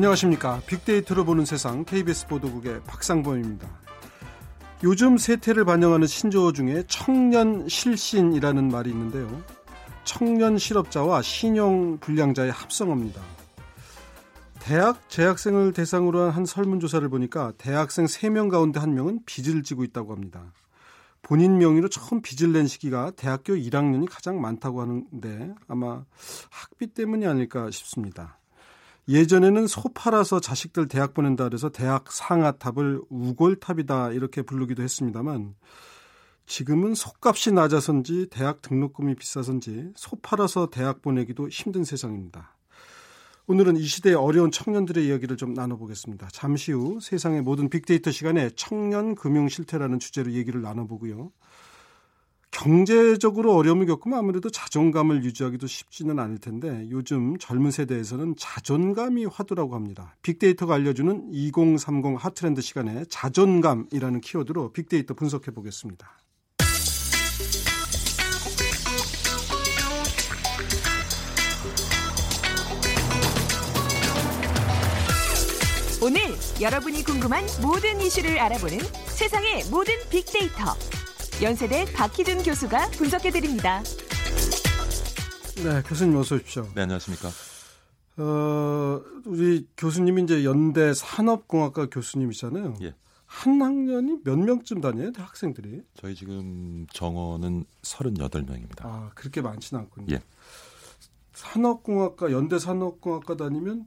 안녕하십니까. 빅데이터로 보는 세상 KBS 보도국의 박상범입니다. 요즘 세태를 반영하는 신조어 중에 청년 실신이라는 말이 있는데요. 청년 실업자와 신용 불량자의 합성어입니다. 대학 재학생을 대상으로 한, 한 설문조사를 보니까 대학생 3명 가운데 1명은 빚을 지고 있다고 합니다. 본인 명의로 처음 빚을 낸 시기가 대학교 1학년이 가장 많다고 하는데 아마 학비 때문이 아닐까 싶습니다. 예전에는 소 팔아서 자식들 대학 보낸다 그래서 대학 상아탑을 우골탑이다 이렇게 부르기도 했습니다만 지금은 속값이 낮아서인지 대학 등록금이 비싸서인지 소 팔아서 대학 보내기도 힘든 세상입니다. 오늘은 이 시대의 어려운 청년들의 이야기를 좀 나눠보겠습니다. 잠시 후 세상의 모든 빅데이터 시간에 청년 금융 실태라는 주제로 얘기를 나눠보고요. 경제적으로 어려움을 겪으면 아무래도 자존감을 유지하기도 쉽지는 않을 텐데 요즘 젊은 세대에서는 자존감이 화두라고 합니다. 빅데이터가 알려주는 2030 핫트렌드 시간에 자존감이라는 키워드로 빅데이터 분석해 보겠습니다. 오늘 여러분이 궁금한 모든 이슈를 알아보는 세상의 모든 빅데이터. 연세대 박희준 교수가 분석해 드립니다. 네, 교수님 어서 오십시오. 네, 안녕하십니까? 어, 우리 교수님이 이제 연대 산업공학과 교수님이잖아요. 예. 한 학년이 몇 명쯤 다녀요, 학생들이? 저희 지금 정원은 38명입니다. 아, 그렇게 많지는 않군요. 예. 산업공학과, 연대 산업공학과 다니면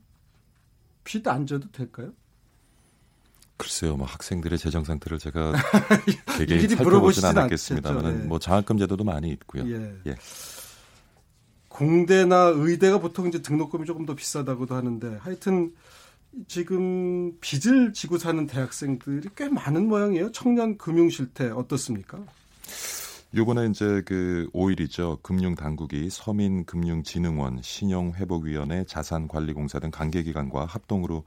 빚 안 져도 될까요? 글쎄요, 뭐 학생들의 재정 상태를 제가 되게 살펴보진 않았겠습니다만, 않겠죠. 네. 뭐 장학금 제도도 많이 있고요. 예. 예. 공대나 의대가 보통 이제 등록금이 조금 더 비싸다고도 하는데 하여튼 지금 빚을 지고 사는 대학생들이 꽤 많은 모양이에요. 청년 금융 실태 어떻습니까? 요번에 이제 그 5일이죠. 금융당국이 서민금융진흥원, 신용회복위원회, 자산관리공사 등 관계기관과 합동으로 어,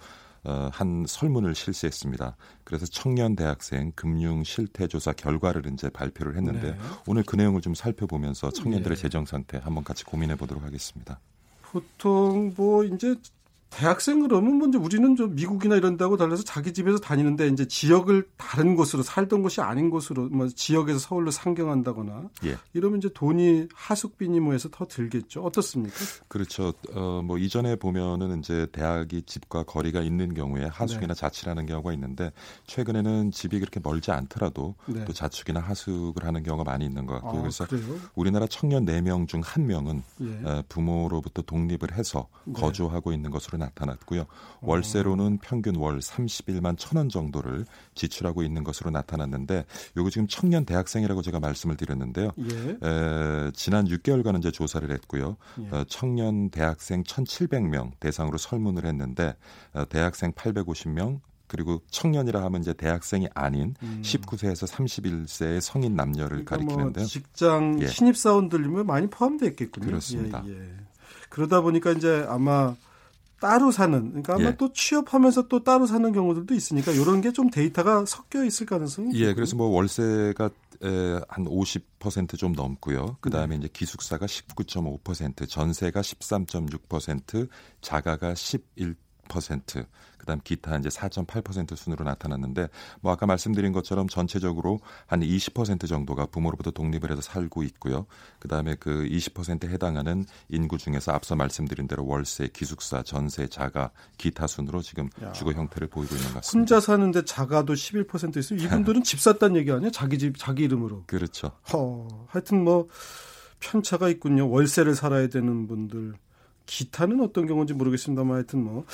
한 설문을 실시했습니다. 그래서 청년 대학생 금융 실태 조사 결과를 이제 발표를 했는데 네. 오늘 그 내용을 좀 살펴보면서 청년들의 예. 재정 상태 한번 같이 고민해 보도록 하겠습니다. 보통 뭐 이제 대학생 그러면 먼저 우리는 좀 미국이나 이런 데하고 달라서 자기 집에서 다니는데 이제 지역을 다른 곳으로 살던 곳이 아닌 곳으로 뭐 지역에서 서울로 상경한다거나 예. 이러면 이제 돈이 하숙비니 뭐 해서 더 들겠죠. 어떻습니까? 그렇죠. 어, 뭐 이전에 보면은 이제 대학이 집과 거리가 있는 경우에 하숙이나 네. 자취를 경우가 있는데 최근에는 집이 그렇게 멀지 않더라도 네. 또 자축이나 하숙을 하는 경우가 많이 있는 것 같고요. 아, 그래서 그래요? 우리나라 청년 4명 중 1명은 예. 어, 부모로부터 독립을 해서 네. 거주하고 있는 것으로 나타났고요. 월세로는 평균 월 31만 천 원 정도를 지출하고 있는 것으로 나타났는데 요거 지금 청년 대학생이라고 제가 말씀을 드렸는데요. 예. 에, 지난 6개월간 이제 조사를 했고요. 예. 어, 청년 대학생 1,700명 대상으로 설문을 했는데 어, 대학생 850명 그리고 청년이라 하면 이제 대학생이 아닌 음. 19세에서 31세의 성인 남녀를 그러니까 뭐 가리키는데요. 직장 예. 신입 사원들이면 많이 포함되어 있겠군요. 그렇습니다. 예, 예. 그러다 보니까 이제 아마 따로 사는 그러니까 아마 예. 또 취업하면서 또 따로 사는 경우들도 있으니까 이런 게 좀 데이터가 섞여 있을 가능성이 예. 그래서 뭐 월세가 에, 한 50%좀 넘고요. 그 다음에 이제 기숙사가 19.5%, 전세가 13.6%, 자가가 11%, 그다음 기타 이제 4.8% 순으로 나타났는데 뭐 아까 말씀드린 것처럼 전체적으로 한 20% 정도가 부모로부터 독립을 해서 살고 있고요. 그다음에 그 20%에 해당하는 인구 중에서 앞서 말씀드린 대로 월세, 기숙사, 전세, 자가, 기타 순으로 지금 야. 주거 형태를 보이고 있는 것 같습니다. 혼자 사는데 자가도 11% 있어요. 이분들은 집 샀다는 얘기 아니에요? 자기 집 자기 이름으로. 그렇죠. 허, 하여튼 뭐 편차가 있군요. 월세를 살아야 되는 분들. 기타는 어떤 경우인지 모르겠습니다만 하여튼 뭐.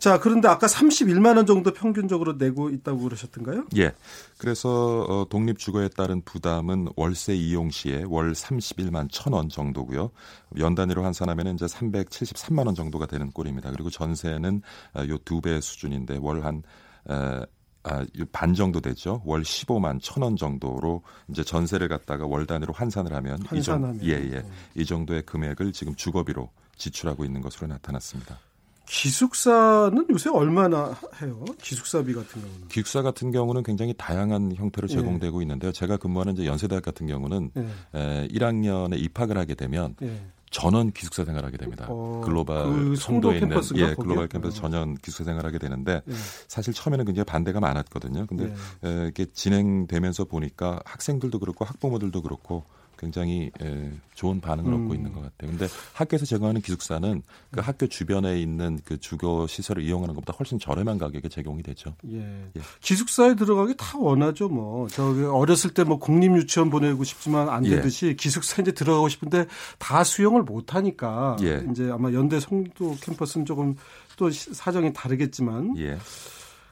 자, 그런데 아까 31만 원 정도 평균적으로 내고 있다고 그러셨던가요? 예. 그래서 어, 독립 주거에 따른 부담은 월세 이용 시에 월 31만 천원 정도고요. 연 단위로 환산하면 이제 373만 원 정도가 되는 꼴입니다. 그리고 전세는 어, 요두 배 수준인데 월한 어, 아, 이반 정도 되죠. 월 15만 천 원 정도로 이제 전세를 갖다가 월 단위로 환산을 하면 이 정, 환산하면. 예, 예. 이 정도의 금액을 지금 주거비로 지출하고 있는 것으로 나타났습니다. 기숙사는 요새 얼마나 해요? 기숙사비 같은 경우는. 기숙사 같은 경우는 굉장히 다양한 형태로 예. 제공되고 있는데요. 제가 근무하는 이제 연세대학 같은 경우는 예. 에, 1학년에 입학을 하게 되면 예. 전원 기숙사 생활하게 됩니다. 어, 글로벌 그 송도에 있는 예, 글로벌? 캠퍼스 어. 전원 기숙사 생활하게 되는데 예. 사실 처음에는 굉장히 반대가 많았거든요. 근데 예. 에, 이게 진행되면서 보니까 학생들도 그렇고 학부모들도 그렇고 굉장히 에, 좋은 반응을 음. 얻고 있는 것 같아요. 근데 학교에서 제공하는 기숙사는 그 학교 주변에 있는 그 주거 시설을 이용하는 것보다 훨씬 저렴한 가격에 제공이 되죠. 예. 예. 기숙사에 들어가기 다 원하죠, 뭐. 저기 어렸을 때뭐 국립 유치원 보내고 싶지만 안 예. 되듯이 기숙사 이제 들어가고 싶은데 다 수용을 못 하니까 예. 이제 아마 연대 송도 캠퍼스는 조금 또 시- 사정이 다르겠지만 예.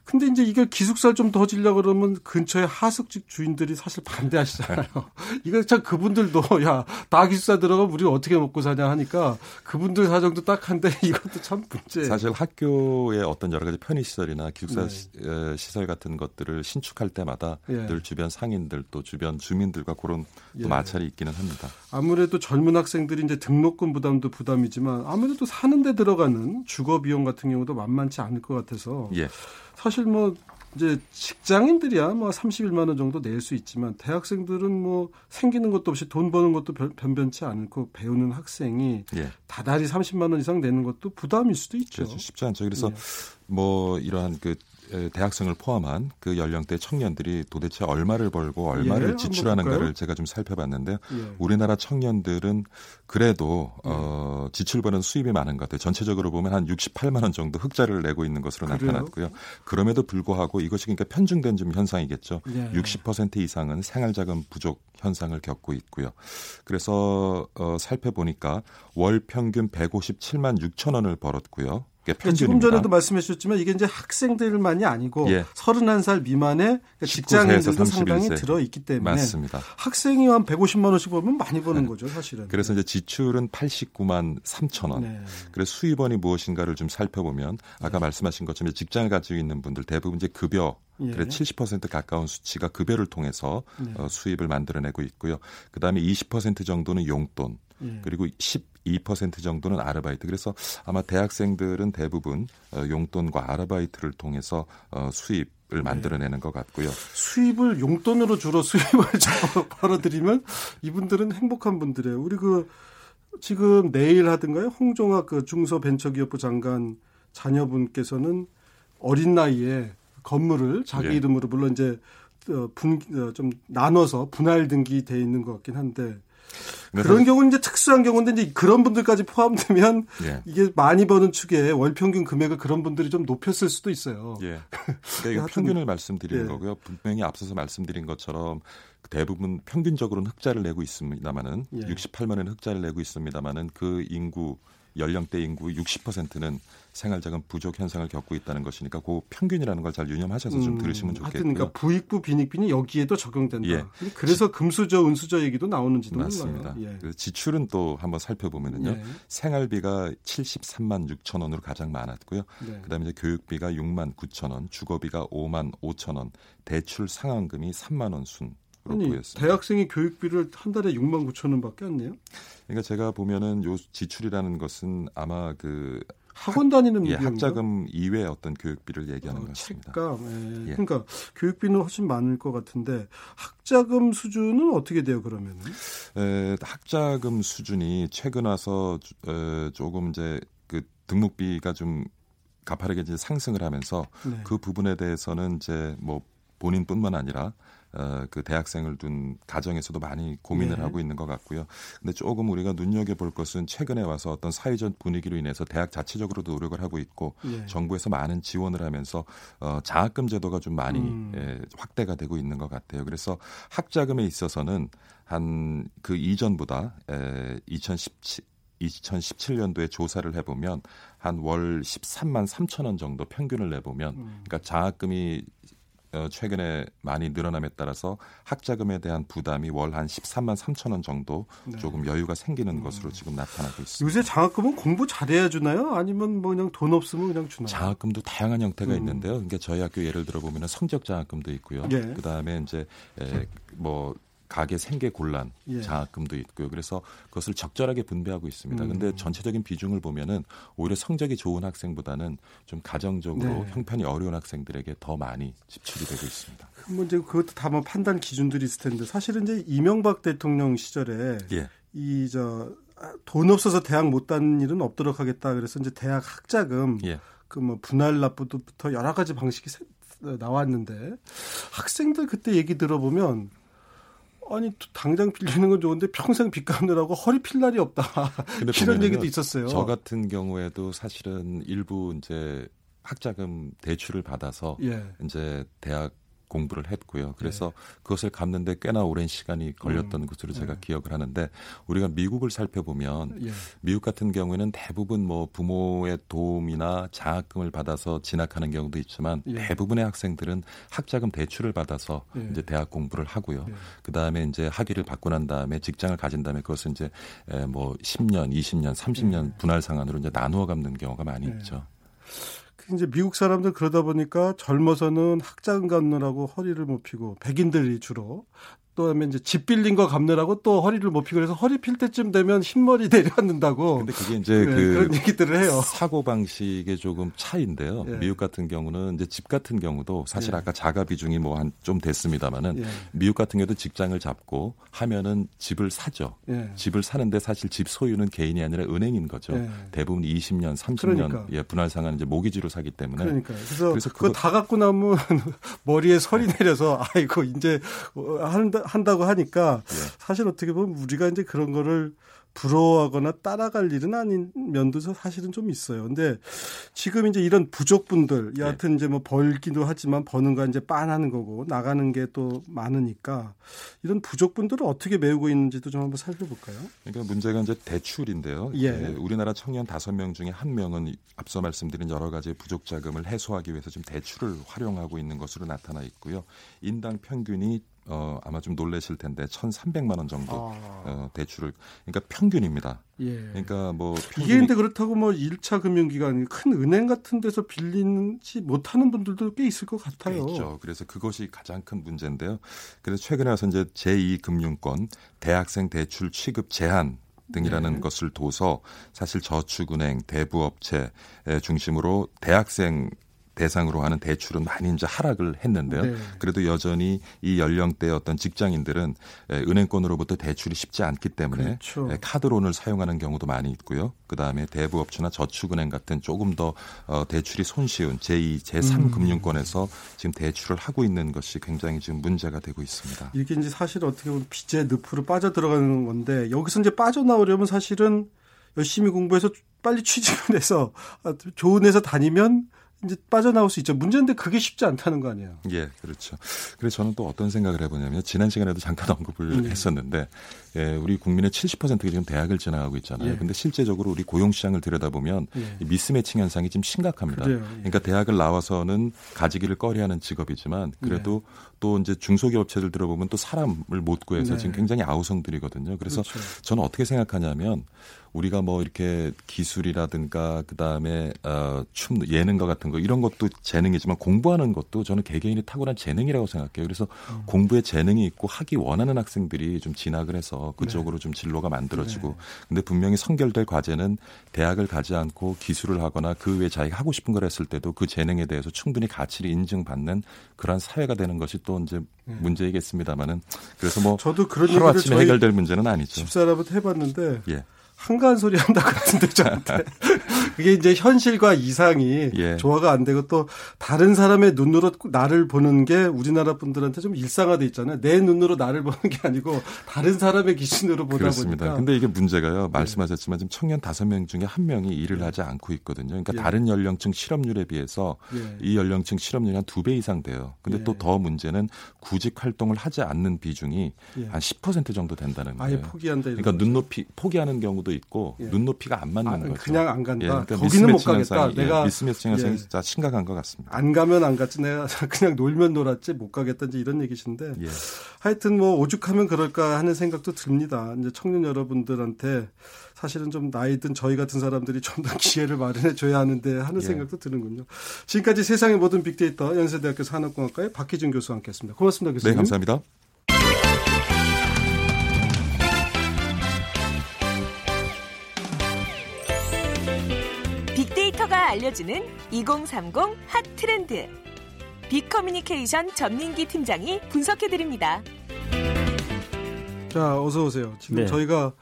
근데 이제 이걸 기숙사를 좀더 지려고 그러면 근처에 하숙집 주인들이 사실 반대하시잖아요. 이거 참 그분들도 야, 다 기숙사 들어가면 우리 어떻게 먹고 사냐 하니까 그분들 사정도 딱한데 이것도 참 문제. 사실 학교의 어떤 여러 가지 편의 시설이나 기숙사 네. 시설 같은 것들을 신축할 때마다 예. 늘 주변 상인들 또 주변 주민들과 그런 또 예. 마찰이 있기는 합니다. 아무래도 젊은 학생들이 이제 등록금 부담도 부담이지만 아무래도 사는 데 들어가는 주거 비용 같은 경우도 만만치 않을 것 같아서 예. 사실 뭐 이제 직장인들이야 뭐 31만 원 정도 낼 수 있지만 대학생들은 뭐 생기는 것도 없이 돈 버는 것도 변- 변변치 않고 배우는 학생이 예. 다달이 30만 원 이상 내는 것도 부담일 수도 있죠. 그렇죠. 쉽지 않죠. 그래서 예. 뭐 이러한 그 에, 대학생을 포함한 그 연령대 청년들이 도대체 얼마를 벌고 얼마를 예, 지출하는가를? 제가 좀 살펴봤는데요. 예. 우리나라 청년들은 그래도 어, 지출보다는 수입이 많은 것 같아요. 전체적으로 보면 한 68만 원 정도 흑자를 내고 있는 것으로 그래요? 나타났고요. 그럼에도 불구하고 이것이 그러니까 편중된 좀 현상이겠죠. 예. 60% 이상은 생활자금 부족 현상을 겪고 있고요. 그래서 어, 살펴보니까 월 평균 157만 6천 원을 벌었고요. 그게 그러니까 지금 평균입니다. 전에도 말씀해 주셨지만 이게 이제 학생들만이 아니고 예. 31살 미만의 그러니까 19세에서 직장인들도 상당히 31세. 들어 있기 때문에 맞습니다. 학생이 한 150만 원씩 벌면 많이 버는 거죠, 사실은. 그래서 이제 지출은 89만 3천 원. 네. 그래서 수입원이 무엇인가를 좀 살펴보면 아까 말씀하신 것처럼 직장을 가지고 있는 분들 대부분 이제 급여 예. 그래 70% 가까운 수치가 급여를 통해서 네. 어, 수입을 만들어내고 있고요. 그다음에 20% 정도는 용돈 예. 그리고 12% 정도는 아르바이트. 그래서 아마 대학생들은 대부분 어, 용돈과 아르바이트를 통해서 어, 수입 을 만들어내는 것 같고요. 수입을 용돈으로 주로 수입을 저- 벌어들이면 이분들은 행복한 분들이에요. 우리 그 지금 내일 하든가요? 홍종학 그 중소벤처기업부 장관 자녀분께서는 어린 나이에 건물을 자기 예. 이름으로 물론 이제 어, 분, 어, 좀 나눠서 분할 등기돼 있는 것 같긴 한데 그런 경우는 이제 특수한 경우인데 이제 그런 분들까지 포함되면 예. 이게 많이 버는 축에 월 평균 금액을 그런 분들이 좀 높였을 수도 있어요. 예. 그러니까 평균을 말씀드리는 예. 거고요. 분명히 앞서서 말씀드린 것처럼 대부분 평균적으로는 흑자를 내고 있습니다만은 예. 68만 원 흑자를 내고 있습니다만은 그 인구 연령대 인구 60%는 생활자금 부족 현상을 겪고 있다는 것이니까 그 평균이라는 걸 잘 유념하셔서 좀 음, 들으시면 하여튼 좋겠고요. 그러니까 부익부 빈익빈이 여기에도 적용된다. 예. 그래서 금수저 은수저 얘기도 나오는지도 맞습니다. 몰라요. 예. 지출은 또 한번 살펴보면은요. 예. 생활비가 73만 6천 원으로 가장 많았고요. 네. 그다음에 이제 교육비가 6만 9천 원, 주거비가 5만 5천 원, 대출 상환금이 3만 원 순으로 아니 보였습니다. 대학생이 교육비를 한 달에 6만 9천 원밖에 안 내요? 그러니까 제가 보면은 요 지출이라는 것은 아마 그 학원 다니는 예? 학자금 이외의 어떤 교육비를 얘기하는 어, 것 같습니다. 책감. 예. 예. 그러니까 교육비는 훨씬 많을 것 같은데 학자금 수준은 어떻게 돼요 그러면은? 에, 학자금 수준이 최근 와서 주- 에, 조금 이제 그 등록비가 좀 가파르게 이제 상승을 하면서 네. 그 부분에 대해서는 이제 뭐 본인뿐만 아니라 어, 그 대학생을 둔 가정에서도 많이 고민을 네. 하고 있는 것 같고요. 근데 조금 우리가 눈여겨 볼 것은 최근에 와서 어떤 사회적 분위기로 인해서 대학 자체적으로도 노력을 하고 있고 예. 정부에서 많은 지원을 하면서 어, 장학금 제도가 좀 많이 음. 예, 확대가 되고 있는 것 같아요. 그래서 학자금에 있어서는 한 그 이전보다 에, 2017 2017년도에 조사를 해보면 한 월 13만 3천 원 정도 평균을 내보면 음. 그러니까 장학금이 어, 최근에 많이 늘어남에 따라서 학자금에 대한 부담이 월 한 13만 3천 원 정도 네. 음. 조금 여유가 생기는 것으로 지금 나타나고 있습니다. 요새 장학금은 공부 잘해야 주나요? 아니면 뭐 그냥 돈 없으면 그냥 주나요? 장학금도 다양한 형태가 음. 있는데요. 그러니까 저희 학교 예를 들어 보면 성적 장학금도 있고요. 예. 그다음에 이제 에, 뭐 가게 생계 곤란 예. 장학금도 있고요. 그래서 그것을 적절하게 분배하고 있습니다. 음. 근데 전체적인 비중을 보면은 오히려 성적이 좋은 학생보다는 좀 가정적으로 네. 형편이 어려운 학생들에게 더 많이 지출이 되고 있습니다. 뭐 이제 그것도 다뭐 판단 기준들이 있을 텐데 사실은 이제 이명박 대통령 시절에 예. 이저 돈 없어서 대학 못 다는 일은 없도록 하겠다. 그래서 이제 대학 학자금 예. 그뭐 분할 납부부터 여러 가지 방식이 나왔는데 학생들 그때 얘기 들어보면 아니 당장 빌리는 건 좋은데 평생 빚 갚느라고 허리 필 날이 없다. 이런 얘기도 있었어요. 저 같은 경우에도 사실은 일부 이제 학자금 대출을 받아서 예. 이제 대학 공부를 했고요. 그래서 네. 그것을 갚는데 꽤나 오랜 시간이 걸렸던 음. 것으로 제가 네. 기억을 하는데 우리가 미국을 살펴보면 예. 미국 같은 경우에는 대부분 뭐 부모의 도움이나 장학금을 받아서 진학하는 경우도 있지만 예. 대부분의 학생들은 학자금 대출을 받아서 예. 이제 대학 공부를 하고요. 예. 그 다음에 이제 학위를 받고 난 다음에 직장을 가진 다음에 그것을 이제 뭐 10년, 20년, 30년 분할 상환으로 이제 나누어 갚는 경우가 많이 예. 있죠. 이제 미국 사람들 그러다 보니까 젊어서는 학자금 갚느라고 허리를 못 피고 백인들이 주로 또다음에 이제 집 빌린 거 갚느라고 또 허리를 못 피고 그래서 허리 필 때쯤 되면 흰머리 내려앉는다고. 근데 그게 이제 네, 그 그런 얘기들을 해요. 사고 방식의 조금 차이인데요. 예. 미국 같은 경우는 이제 집 같은 경우도 사실 예. 아까 자가 비중이 뭐 한 좀 됐습니다만은 예. 미국 같은 경우도 직장을 잡고 하면은 집을 사죠. 예. 집을 사는데 사실 집 소유는 개인이 아니라 은행인 거죠. 예. 대부분 20년, 30년 그러니까. 예, 분할 상환 이제 모기지로 사기 때문에. 그러니까 그래서, 그래서 그거 다 갖고 나면 머리에 설이 내려서 아이고 이제 한다 한다고 하니까 예. 사실 어떻게 보면 우리가 이제 그런 거를 부러워하거나 따라갈 일은 아닌 면도 사실은 좀 있어요. 근데 지금 이제 이런 부족분들 여하튼 네. 이제 뭐 벌기도 하지만 버는 거 이제 빤하는 거고 나가는 게 또 많으니까 이런 부족분들을 어떻게 메우고 있는지도 좀 한번 살펴볼까요? 그러니까 문제가 이제 대출인데요. 예. 네, 우리나라 청년 다섯 명 중에 한 명은 앞서 말씀드린 여러 가지 부족 자금을 해소하기 위해서 지금 대출을 활용하고 있는 것으로 나타나 있고요. 인당 평균이 어, 아마 좀 놀라실 텐데 1,300만 원 정도 아. 어, 대출을 그러니까 평균입니다. 예. 그러니까 뭐 평균이... 이게 근데 그렇다고 뭐 1차 금융기관 큰 은행 같은 데서 빌리지 못하는 분들도 꽤 있을 것 같아요. 있죠. 그래서 그것이 가장 큰 문제인데요. 그래서 최근에 와서 이제 제2 금융권 대학생 대출 취급 제한 등이라는 네. 것을 둬서 사실 저축은행, 대부업체 중심으로 대학생 대상으로 하는 대출은 많이 이제 하락을 했는데요. 네. 그래도 여전히 이 연령대의 어떤 직장인들은 은행권으로부터 대출이 쉽지 않기 때문에 그렇죠. 카드론을 사용하는 경우도 많이 있고요. 그 다음에 대부업체나 저축은행 같은 조금 더 어, 대출이 손쉬운 제2, 제3 음. 금융권에서 지금 대출을 하고 있는 것이 굉장히 지금 문제가 되고 있습니다. 이게 이제 사실 어떻게 보면 빚의 늪으로 빠져 들어가는 건데 여기서 이제 빠져나오려면 사실은 열심히 공부해서 빨리 취직을 해서 좋은 회사 다니면 이제 빠져나올 수 있죠. 문제인데 그게 쉽지 않다는 거 아니에요. 예, 그렇죠. 그래서 저는 또 어떤 생각을 해보냐면 지난 시간에도 잠깐 언급을 네. 했었는데 예, 우리 국민의 70%가 지금 대학을 지나가고 있잖아요. 예. 근데 실제적으로 우리 고용 시장을 들여다보면 예. 이 미스매칭 현상이 지금 심각합니다. 그래요. 예. 그러니까 대학을 나와서는 가지기를 꺼려하는 직업이지만 그래도 예. 또 이제 중소기업 업체들 들어보면 또 사람을 못 구해서 네. 지금 굉장히 아우성들이거든요. 그래서 그렇죠. 저는 어떻게 생각하냐면 우리가 뭐 이렇게 기술이라든가 그다음에 어, 춤 예능과 같은 거 이런 것도 재능이지만 공부하는 것도 저는 개개인이 탁월한 재능이라고 생각해요. 그래서 음. 공부에 재능이 있고 하기 원하는 학생들이 좀 진학을 해서 그쪽으로 네. 좀 진로가 만들어지고 네. 근데 분명히 선결될 과제는 대학을 가지 않고 기술을 하거나 그 외에 자기가 하고 싶은 걸 했을 때도 그 재능에 대해서 충분히 가치를 인증받는 그러한 사회가 되는 것이 또 이제 네. 문제이겠습니다만은 그래서 뭐 저도 그런 하루 아침에 해결될 문제는 아니죠. 집사람한테 해봤는데 예. 한가한 소리 한다 그러던데 저한테 그게 이제 현실과 이상이 예. 조화가 안 되고 또 다른 사람의 눈으로 나를 보는 게 우리나라 분들한테 좀 일상화돼 있잖아요. 내 눈으로 나를 보는 게 아니고 다른 사람의 기준으로 보다 그렇습니다. 보니까. 근데 이게 문제가요. 네. 말씀하셨지만 지금 청년 다섯 명 중에 한 명이 일을 하지 않고 있거든요. 그러니까 예. 다른 연령층 실업률에 비해서 예. 이 연령층 실업률이 한 두 배 이상 돼요. 근데 또 더 문제는 구직 활동을 하지 않는 비중이 예. 한10% 정도 된다는 거예요. 아예 포기한다. 그러니까 눈높이 포기하는 경우도 있고 예. 눈높이가 안 맞는 아, 거죠. 그냥 안 간다. 예, 그러니까 거기는 못 가겠다. 현상이, 내가 미스매칭 현상이 예. 진짜 심각한 것 같습니다. 안 가면 안 갔지. 내가 그냥 놀면 놀았지 못 가겠다지 이런 얘기신데 예. 하여튼 뭐 오죽하면 그럴까 하는 생각도 듭니다. 이제 청년 여러분들한테 사실은 좀 나이 든 저희 같은 사람들이 좀 더 기회를 마련해 줘야 하는데 하는 예. 생각도 드는군요. 지금까지 세상의 모든 빅데이터 연세대학교 산업공학과의 박희준 교수와 함께했습니다. 고맙습니다, 교수님. 네, 감사합니다. 알려주는 2030 핫 트렌드. 빅커뮤니케이션 전민기 팀장이 분석해드립니다. 자, 어서 오세요. 지금 네. 저희가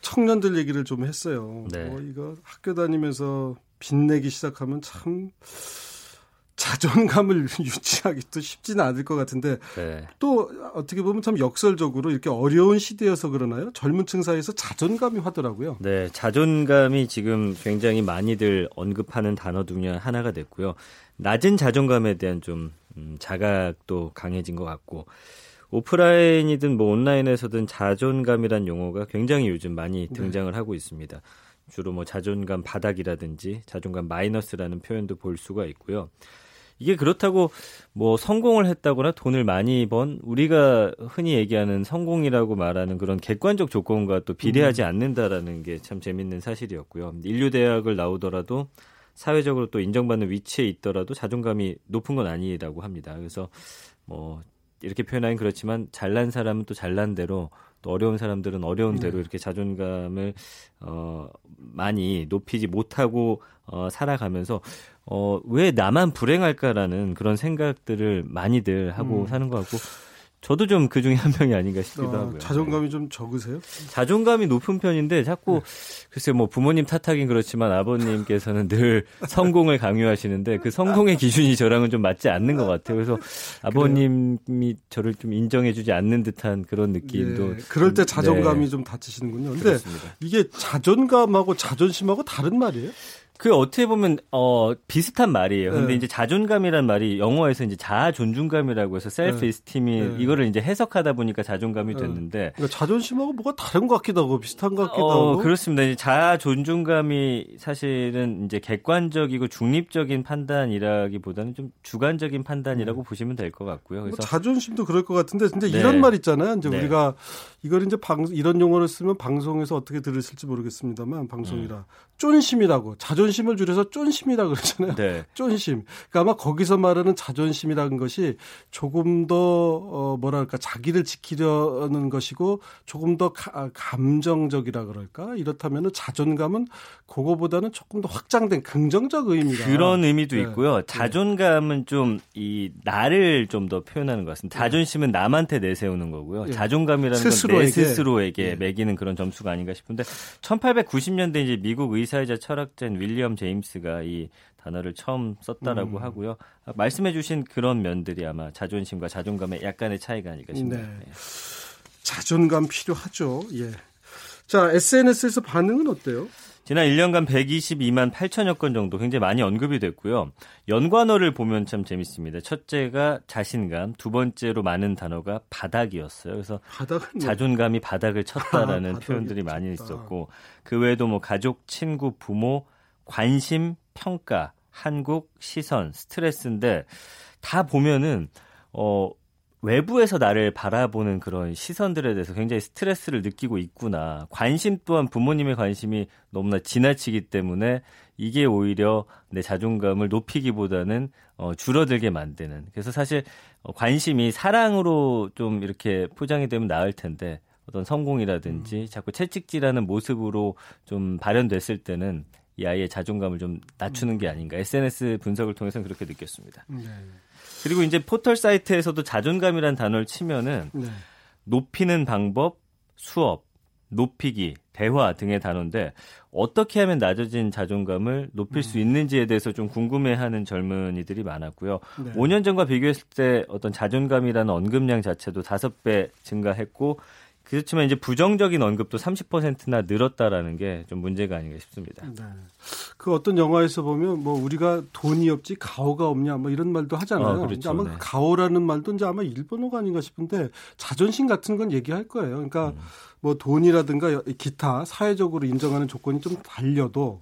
청년들 얘기를 좀 했어요. 네. 어, 이거 학교 다니면서 빚내기 시작하면 참 자존감을 유지하기도 쉽지는 않을 것 같은데 네. 또 어떻게 보면 참 역설적으로 이렇게 어려운 시대여서 그러나요? 젊은 층 사이에서 자존감이 하더라고요. 네, 자존감이 지금 굉장히 많이들 언급하는 단어 중에 하나가 됐고요. 낮은 자존감에 대한 좀 음, 자각도 강해진 것 같고 오프라인이든 뭐 온라인에서든 자존감이란 용어가 굉장히 요즘 많이 네. 등장을 네. 하고 있습니다. 주로 뭐 자존감 바닥이라든지 자존감 마이너스라는 표현도 볼 수가 있고요. 이게 그렇다고 뭐 성공을 했다거나 돈을 많이 번 우리가 흔히 얘기하는 성공이라고 말하는 그런 객관적 조건과 또 비례하지 음. 않는다라는 게 참 재밌는 사실이었고요. 인류 대학을 나오더라도 사회적으로 또 인정받는 위치에 있더라도 자존감이 높은 건 아니라고 합니다. 그래서 뭐 이렇게 표현하긴 그렇지만 잘난 사람은 또 잘난 대로 또 어려운 사람들은 어려운 대로 네. 이렇게 자존감을 어 많이 높이지 못하고 어 살아가면서 어왜 나만 불행할까라는 그런 생각들을 많이들 하고 음. 사는 것 같고 저도 좀 그 중에 한 명이 아닌가 싶기도 아, 하고요. 자존감이 네. 좀 적으세요? 자존감이 높은 편인데 자꾸 네. 글쎄 뭐 부모님 탓하긴 그렇지만 아버님께서는 늘 성공을 강요하시는데 그 성공의 기준이 저랑은 좀 맞지 않는 것 같아요. 그래서 아버님이 저를 좀 인정해주지 않는 듯한 그런 느낌도. 네. 그럴 때 자존감이 네. 좀 다치시는군요. 근데 그렇습니다. 이게 자존감하고 자존심하고 다른 말이에요? 그 어떻게 보면 어 비슷한 말이에요. 근데 네. 이제 자존감이란 말이 영어에서 이제 자아 존중감이라고 해서 셀프 이스팀이 네. 이거를 이제 해석하다 보니까 자존감이 네. 됐는데 그러니까 자존심하고 뭐가 다른 것 같기도 하고 비슷한 것 같기도 어, 하고 그렇습니다. 이제 자아 존중감이 사실은 이제 객관적이고 중립적인 판단이라기보다는 좀 주관적인 판단이라고 네. 보시면 될 것 같고요. 그래서 뭐 자존심도 그럴 것 같은데 근데 네. 이런 말 있잖아요. 이제 네. 우리가 이걸 이제 방 이런 용어를 쓰면 방송에서 어떻게 들으실지 모르겠습니다만 방송이라 음. 쫀심이라고 자존심 을 줄여서 쫀심이라 그러잖아요. 네. 쫀심. 그러니까 아마 거기서 말하는 자존심이라는 것이 조금 더 어, 뭐랄까 자기를 지키려는 것이고 조금 더 가, 감정적이라 그럴까 이렇다면은 자존감은 그거보다는 조금 더 확장된 긍정적 의미가 그런 의미도 네. 있고요. 네. 자존감은 좀 이 나를 좀 더 표현하는 것 같습니다. 자존심은 남한테 내세우는 거고요. 네. 자존감이라는 건내 스스로에게 네. 매기는 그런 점수가 아닌가 싶은데 1890년대 이제 미국 의사이자 철학자인 윌 리엄 제임스가 이 단어를 처음 썼다라고 음. 하고요. 말씀해주신 그런 면들이 아마 자존심과 자존감의 약간의 차이가 아닐까 싶네요. 네. 네. 자존감 필요하죠. 예. 자, SNS에서 반응은 어때요? 지난 1년간 122만 8천여 건 정도 굉장히 많이 언급이 됐고요. 연관어를 보면 참 재밌습니다. 첫째가 자신감, 두 번째로 많은 단어가 바닥이었어요. 그래서 바닥은 자존감이 바닥을 쳤다라는 아, 표현들이 많이 있었고 그 외에도 뭐 가족, 친구, 부모, 관심, 평가, 한국, 시선, 스트레스인데 다 보면은 어 외부에서 나를 바라보는 그런 시선들에 대해서 굉장히 스트레스를 느끼고 있구나. 관심 또한 부모님의 관심이 너무나 지나치기 때문에 이게 오히려 내 자존감을 높이기보다는 어, 줄어들게 만드는. 그래서 사실 어, 관심이 사랑으로 좀 이렇게 포장이 되면 나을 텐데 어떤 성공이라든지 음. 자꾸 채찍질하는 모습으로 좀 발현됐을 때는 이 아이의 자존감을 좀 낮추는 게 아닌가. SNS 분석을 통해서는 그렇게 느꼈습니다. 네. 그리고 이제 포털 사이트에서도 자존감이란 단어를 치면은 네. 높이는 방법, 수업, 높이기, 대화 등의 단어인데 어떻게 하면 낮아진 자존감을 높일 음. 수 있는지에 대해서 좀 궁금해하는 젊은이들이 많았고요. 네. 5년 전과 비교했을 때 어떤 자존감이라는 언급량 자체도 5배 증가했고 그렇지만 이제 부정적인 언급도 30%나 늘었다라는 게 좀 문제가 아닌가 싶습니다. 네. 그 어떤 영화에서 보면 뭐 우리가 돈이 없지 가오가 없냐 뭐 이런 말도 하잖아요. 아, 그렇죠. 아마 네. 가오라는 말도 이제 아마 일본어가 아닌가 싶은데 자존심 같은 건 얘기할 거예요. 그러니까 음. 뭐 돈이라든가 기타 사회적으로 인정하는 조건이 좀 달려도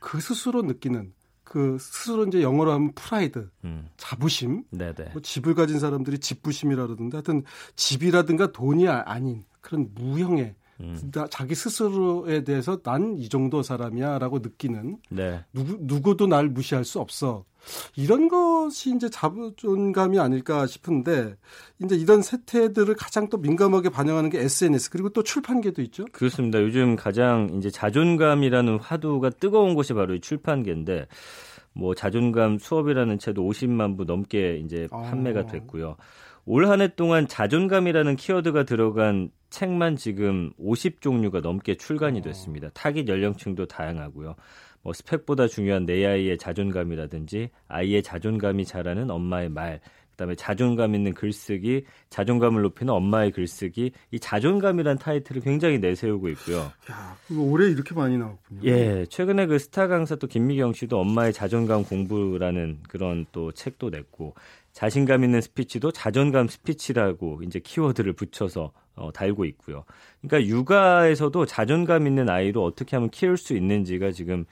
그 스스로 느끼는 그 스스로 이제 영어로 하면 프라이드, 음. 자부심, 네네. 뭐 집을 가진 사람들이 집부심이라 그러던데 하여튼 집이라든가 돈이 아, 아닌 그런 무형의 음. 자기 스스로에 대해서 난 이 정도 사람이야라고 느끼는 네. 누구 누구도 날 무시할 수 없어. 이런 것이 이제 자존감이 아닐까 싶은데 이제 이런 세태들을 가장 또 민감하게 반영하는 게 SNS 그리고 또 출판계도 있죠. 그렇습니다. 요즘 가장 이제 자존감이라는 화두가 뜨거운 곳이 바로 이 출판계인데 뭐 자존감 수업이라는 책도 50만 부 넘게 이제 판매가 아. 됐고요. 올 한 해 동안 자존감이라는 키워드가 들어간 책만 지금 50종류가 넘게 출간이 됐습니다. 타깃 연령층도 다양하고요. 뭐 스펙보다 중요한 내 아이의 자존감이라든지 아이의 자존감이 자라는 엄마의 말, 그다음에 자존감 있는 글쓰기, 자존감을 높이는 엄마의 글쓰기, 이 자존감이란 타이틀을 굉장히 내세우고 있고요. 야, 올해 이렇게 많이 나왔군요. 예, 최근에 그 스타 강사 또 김미경 씨도 엄마의 자존감 공부라는 그런 또 책도 냈고 자신감 있는 스피치도 자존감 스피치라고 이제 키워드를 붙여서 어, 달고 있고요. 그러니까 육아에서도 자존감 있는 아이로 어떻게 하면 키울 수 있는지가 지금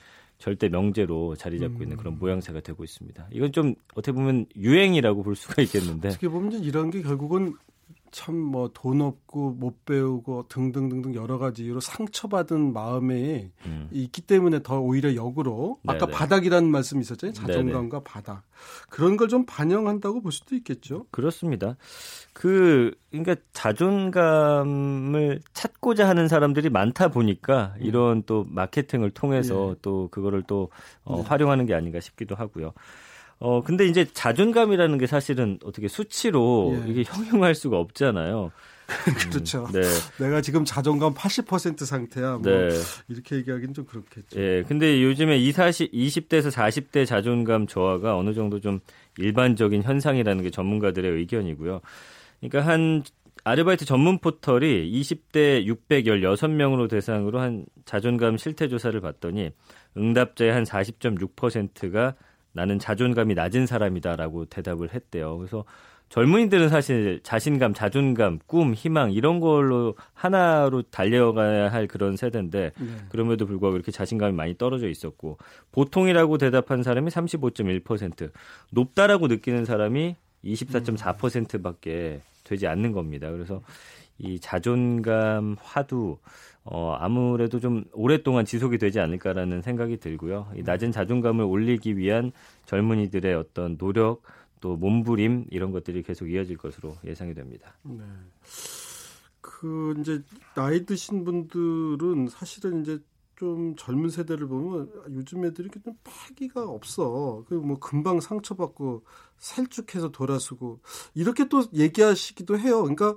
절대 명제로 자리 잡고 음. 있는 그런 모양새가 되고 있습니다. 이건 좀 어떻게 보면 유행이라고 볼 수가 있겠는데. 어떻게 보면 이런 게 결국은 참 뭐 돈 없고 못 배우고 등등등등 여러 가지 이유로 상처받은 마음에 음. 있기 때문에 더 오히려 역으로 네네. 아까 바닥이라는 말씀 있었잖아요. 자존감과 네네. 바닥. 그런 걸 좀 반영한다고 볼 수도 있겠죠. 그렇습니다. 그 그러니까 자존감을 찾고자 하는 사람들이 많다 보니까 음. 이런 또 마케팅을 통해서 예. 또 그거를 또 어, 네. 활용하는 게 아닌가 싶기도 하고요. 어, 근데 이제 자존감이라는 게 사실은 어떻게 수치로 예. 이게 형용할 수가 없잖아요. 그렇죠. 음, 네. 내가 지금 자존감 80% 상태야. 뭐 네. 이렇게 얘기하기는 좀 그렇겠죠. 예. 근데 요즘에 20, 40, 20대에서 40대 자존감 저하가 어느 정도 좀 일반적인 현상이라는 게 전문가들의 의견이고요. 그러니까 한 아르바이트 전문 포털이 20대 616명으로 대상으로 한 자존감 실태 조사를 봤더니 응답자의 한 40.6%가 나는 자존감이 낮은 사람이다라고 대답을 했대요. 그래서 젊은이들은 사실 자신감, 자존감, 꿈, 희망 이런 걸로 하나로 달려가야 할 그런 세대인데 네. 그럼에도 불구하고 이렇게 자신감이 많이 떨어져 있었고 보통이라고 대답한 사람이 35.1%, 높다라고 느끼는 사람이 24.4%밖에 되지 않는 겁니다. 그래서 이 자존감 화두 어, 아무래도 좀 오랫동안 지속이 되지 않을까라는 생각이 들고요. 이 낮은 자존감을 올리기 위한 젊은이들의 어떤 노력 또 몸부림 이런 것들이 계속 이어질 것으로 예상이 됩니다. 네. 그 이제 나이 드신 분들은 사실은 이제 좀 젊은 세대를 보면 요즘 애들이 좀 패기가 없어. 그 뭐 금방 상처받고 살쭉해서 돌아서고 이렇게 또 얘기하시기도 해요. 그러니까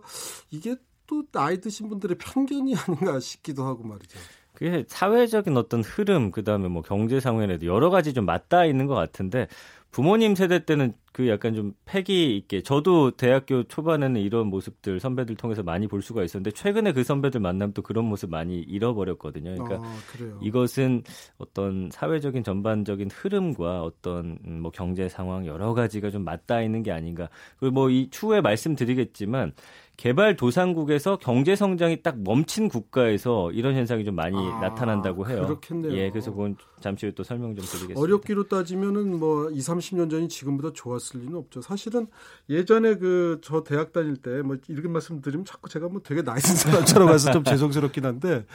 이게 또 나이 드신 분들의 편견이 아닌가 싶기도 하고 말이죠. 그게 사회적인 어떤 흐름, 그 다음에 뭐 경제 상황에도 여러 가지 좀 맞닿아 있는 것 같은데 부모님 세대 때는 그 약간 좀 패기 있게 저도 대학교 초반에는 이런 모습들 선배들 통해서 많이 볼 수가 있었는데 최근에 그 선배들 만나면 또 그런 모습 많이 잃어버렸거든요. 그러니까 아, 이것은 어떤 사회적인 전반적인 흐름과 어떤 음, 뭐 경제 상황 여러 가지가 좀 맞닿아 있는 게 아닌가. 그리고 뭐 이 추후에 말씀드리겠지만 개발 도상국에서 경제 성장이 딱 멈춘 국가에서 이런 현상이 좀 많이 아, 나타난다고 해요. 그렇겠네요. 예, 그래서 그건 잠시 후에 또 설명 좀 드리겠습니다. 어렵기로 따지면은 뭐 2, 30년 전이 지금보다 좋았을 리는 없죠. 사실은 예전에 그 저 대학 다닐 때 뭐 이렇게 말씀드리면 자꾸 제가 뭐 되게 나이 든 사람처럼 해서 좀 죄송스럽긴 한데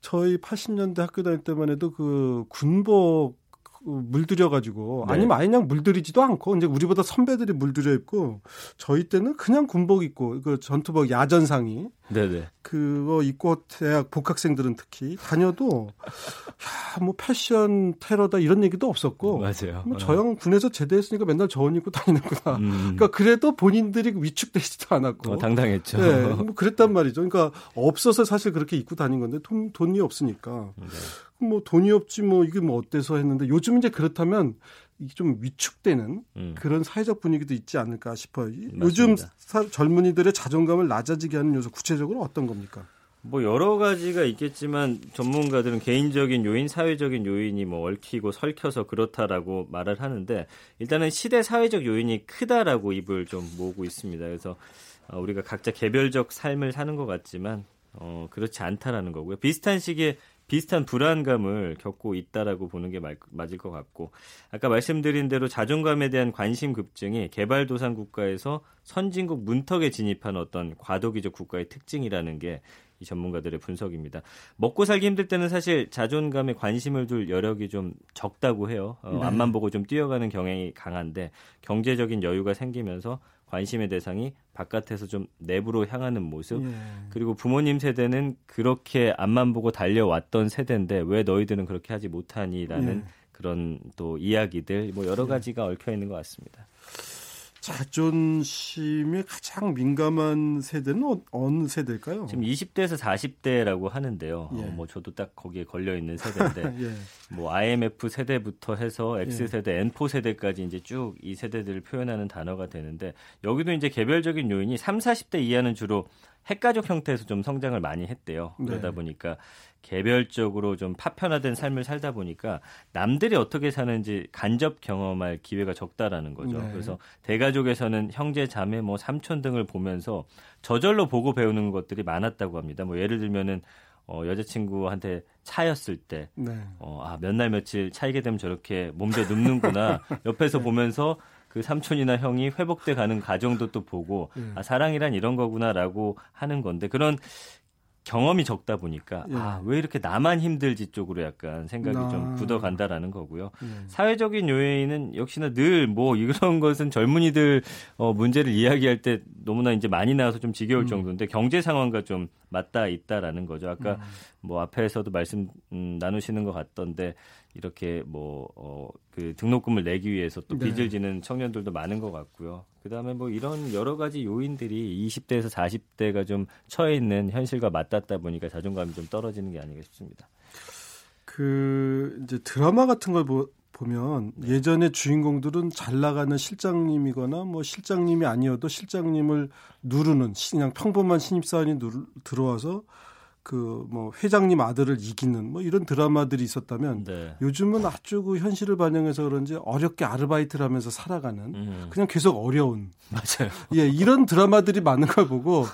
저희 80년대 학교 다닐 때만 해도 그 군복 물들여 가지고 네. 아니면 아예 그냥 물들이지도 않고 이제 우리보다 선배들이 물들여 입고 저희 때는 그냥 군복 입고 그 전투복 야전상이 네네. 그거 입고 대학 복학생들은 특히 다녀도 야, 뭐 패션 테러다 이런 얘기도 없었고 맞아요. 뭐 저 형 군에서 제대했으니까 맨날 저옷 입고 다니는구나. 음. 그러니까 그래도 본인들이 위축되지도 않았고 어, 당당했죠. 네, 뭐 그랬단 말이죠. 그러니까 없어서 사실 그렇게 입고 다닌 건데 돈, 돈이 없으니까. 네. 뭐 돈이 없지 뭐 이게 뭐 어때서 했는데 요즘 이제 그렇다면 이게 좀 위축되는 음. 그런 사회적 분위기도 있지 않을까 싶어요. 맞습니다. 요즘 사, 젊은이들의 자존감을 낮아지게 하는 요소 구체적으로 어떤 겁니까? 뭐 여러 가지가 있겠지만 전문가들은 개인적인 요인, 사회적인 요인이 뭐 얽히고 설켜서 그렇다라고 말을 하는데 일단은 시대 사회적 요인이 크다라고 입을 좀 모으고 있습니다. 그래서 어, 우리가 각자 개별적 삶을 사는 것 같지만 어, 그렇지 않다라는 거고요. 비슷한 시기에 비슷한 불안감을 겪고 있다라고 보는 게 맞을 것 같고 아까 말씀드린 대로 자존감에 대한 관심 급증이 개발도상 국가에서 선진국 문턱에 진입한 어떤 과도기적 국가의 특징이라는 게 이 전문가들의 분석입니다. 먹고 살기 힘들 때는 사실 자존감에 관심을 둘 여력이 좀 적다고 해요. 어, 네. 앞만 보고 좀 뛰어가는 경향이 강한데 경제적인 여유가 생기면서 관심의 대상이 바깥에서 좀 내부로 향하는 모습 예. 그리고 부모님 세대는 그렇게 앞만 보고 달려왔던 세대인데 왜 너희들은 그렇게 하지 못하니라는 예. 그런 또 이야기들 뭐 여러 예. 가지가 얽혀 있는 것 같습니다. 자존심에 가장 민감한 세대는 어, 어느 세대일까요? 지금 20대에서 40대라고 하는데요. 예. 어, 뭐 저도 딱 거기에 걸려 있는 세대인데 예. 뭐 IMF 세대부터 해서 X 세대, 예. N4 세대까지 이제 쭉 이 세대들을 표현하는 단어가 되는데 여기도 이제 개별적인 요인이 3, 40대 이하는 주로 핵가족 형태에서 좀 성장을 많이 했대요. 그러다 네. 보니까 개별적으로 좀 파편화된 삶을 살다 보니까 남들이 어떻게 사는지 간접 경험할 기회가 적다라는 거죠. 네. 그래서 대가족에서는 형제, 자매, 뭐 삼촌 등을 보면서 저절로 보고 배우는 것들이 많았다고 합니다. 뭐 예를 들면은 어, 여자친구한테 차였을 때, 네. 어, 아, 몇 날 며칠 차이게 되면 저렇게 몸져 눕는구나. 옆에서 보면서 그 삼촌이나 형이 회복돼 가는 과정도 또 보고, 네. 아, 사랑이란 이런 거구나라고 하는 건데, 그런 경험이 적다 보니까 예. 아왜 이렇게 나만 힘들지 쪽으로 약간 생각이 아. 좀 굳어간다라는 거고요. 예. 사회적인 요인은 역시나 늘 뭐 이런 것은 젊은이들 어 문제를 이야기할 때 너무나 이제 많이 나와서 좀 지겨울 음. 정도인데 경제 상황과 좀 맞닿아 있다라는 거죠. 아까 음. 뭐 앞에서도 말씀 음, 나누시는 것 같던데 이렇게 뭐, 어, 그 등록금을 내기 위해서 또 네. 빚을 네. 지는 청년들도 많은 것 같고요. 그 다음에 뭐 이런 여러 가지 요인들이 20대에서 40대가 좀 처해 있는 현실과 맞닿다 보니까 자존감이 좀 떨어지는 게 아닌가 싶습니다. 그, 이제 드라마 같은 걸 보, 보면 네. 예전에 주인공들은 잘 나가는 실장님이거나 뭐 실장님이 아니어도 실장님을 누르는 그냥 평범한 신입사원이 누르, 들어와서 그 뭐 회장님 아들을 이기는 뭐 이런 드라마들이 있었다면 네. 요즘은 아주 그 현실을 반영해서 그런지 어렵게 아르바이트를 하면서 살아가는 음. 그냥 계속 어려운 맞아요. 예, 이런 드라마들이 많은 걸 보고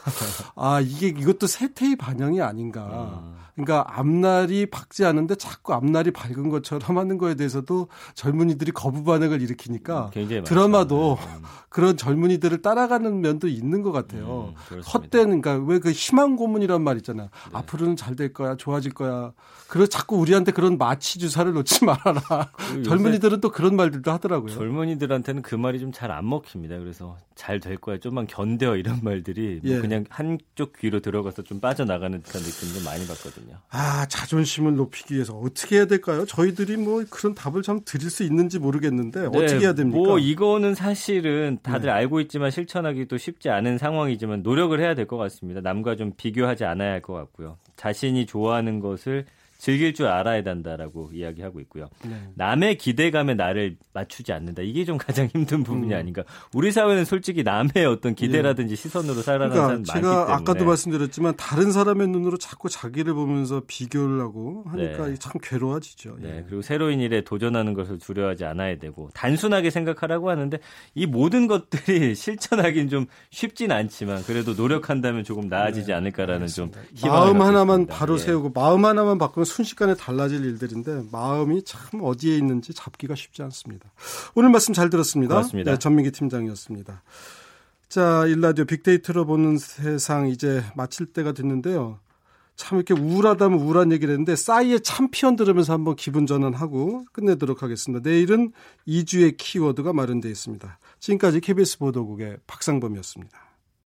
아, 이게 이것도 세태의 반영이 아닌가. 음. 그러니까 앞날이 밝지 않은데 자꾸 앞날이 밝은 것처럼 하는 거에 대해서도 젊은이들이 거부 반응을 일으키니까 음, 드라마도 네. 음. 그런 젊은이들을 따라가는 면도 있는 것 같아요. 음, 헛된 그러니까 왜 그 희망 고문이란 말 있잖아 요. 네. 앞으로는 잘 될 거야, 좋아질 거야. 그래 자꾸 우리한테 그런 마취 주사를 놓지 말아라. 그 젊은이들은 또 그런 말들도 하더라고요. 젊은이들한테는 그 말이 좀 잘 안 먹힙니다. 그래서 잘 될 거야, 좀만 견뎌 이런 말들이 뭐 예. 그냥 한쪽 귀로 들어가서 좀 빠져나가는 듯한 느낌도 많이 받거든요. 아 자존심을 높이기 위해서 어떻게 해야 될까요? 저희들이 뭐 그런 답을 참 드릴 수 있는지 모르겠는데 네, 어떻게 해야 됩니까? 뭐 이거는 사실은 다들 네. 알고 있지만 실천하기도 쉽지 않은 상황이지만 노력을 해야 될 것 같습니다. 남과 좀 비교하지 않아야 할 것 같고요. 자신이 좋아하는 것을 즐길 줄 알아야 된다라고 이야기하고 있고요. 네. 남의 기대감에 나를 맞추지 않는다. 이게 좀 가장 힘든 부분이 음. 아닌가. 우리 사회는 솔직히 남의 어떤 기대라든지 예. 시선으로 살아가는 그러니까 사람 많기 때문에 제가 아까도 말씀드렸지만 다른 사람의 눈으로 자꾸 자기를 보면서 비교를 하고 하니까 네. 참 괴로워지죠. 네. 예. 그리고 새로운 일에 도전하는 것을 두려워하지 않아야 되고 단순하게 생각하라고 하는데 이 모든 것들이 실천하기는 좀 쉽진 않지만 그래도 노력한다면 조금 나아지지 네. 않을까라는 좀 마음 하나만 바로 예. 세우고 마음 하나만 바꾸면 순식간에 달라질 일들인데 마음이 참 어디에 있는지 잡기가 쉽지 않습니다. 오늘 말씀 잘 들었습니다. 고맙습니다. 네, 전민기 팀장이었습니다. 자, 일라디오 빅데이터로 보는 세상 이제 마칠 때가 됐는데요. 참 이렇게 우울하다면 우울한 얘기를 했는데 싸이의 참피언 들으면서 한번 기분 전환하고 끝내도록 하겠습니다. 내일은 2주의 키워드가 마련되어 있습니다. 지금까지 KBS 보도국의 박상범이었습니다.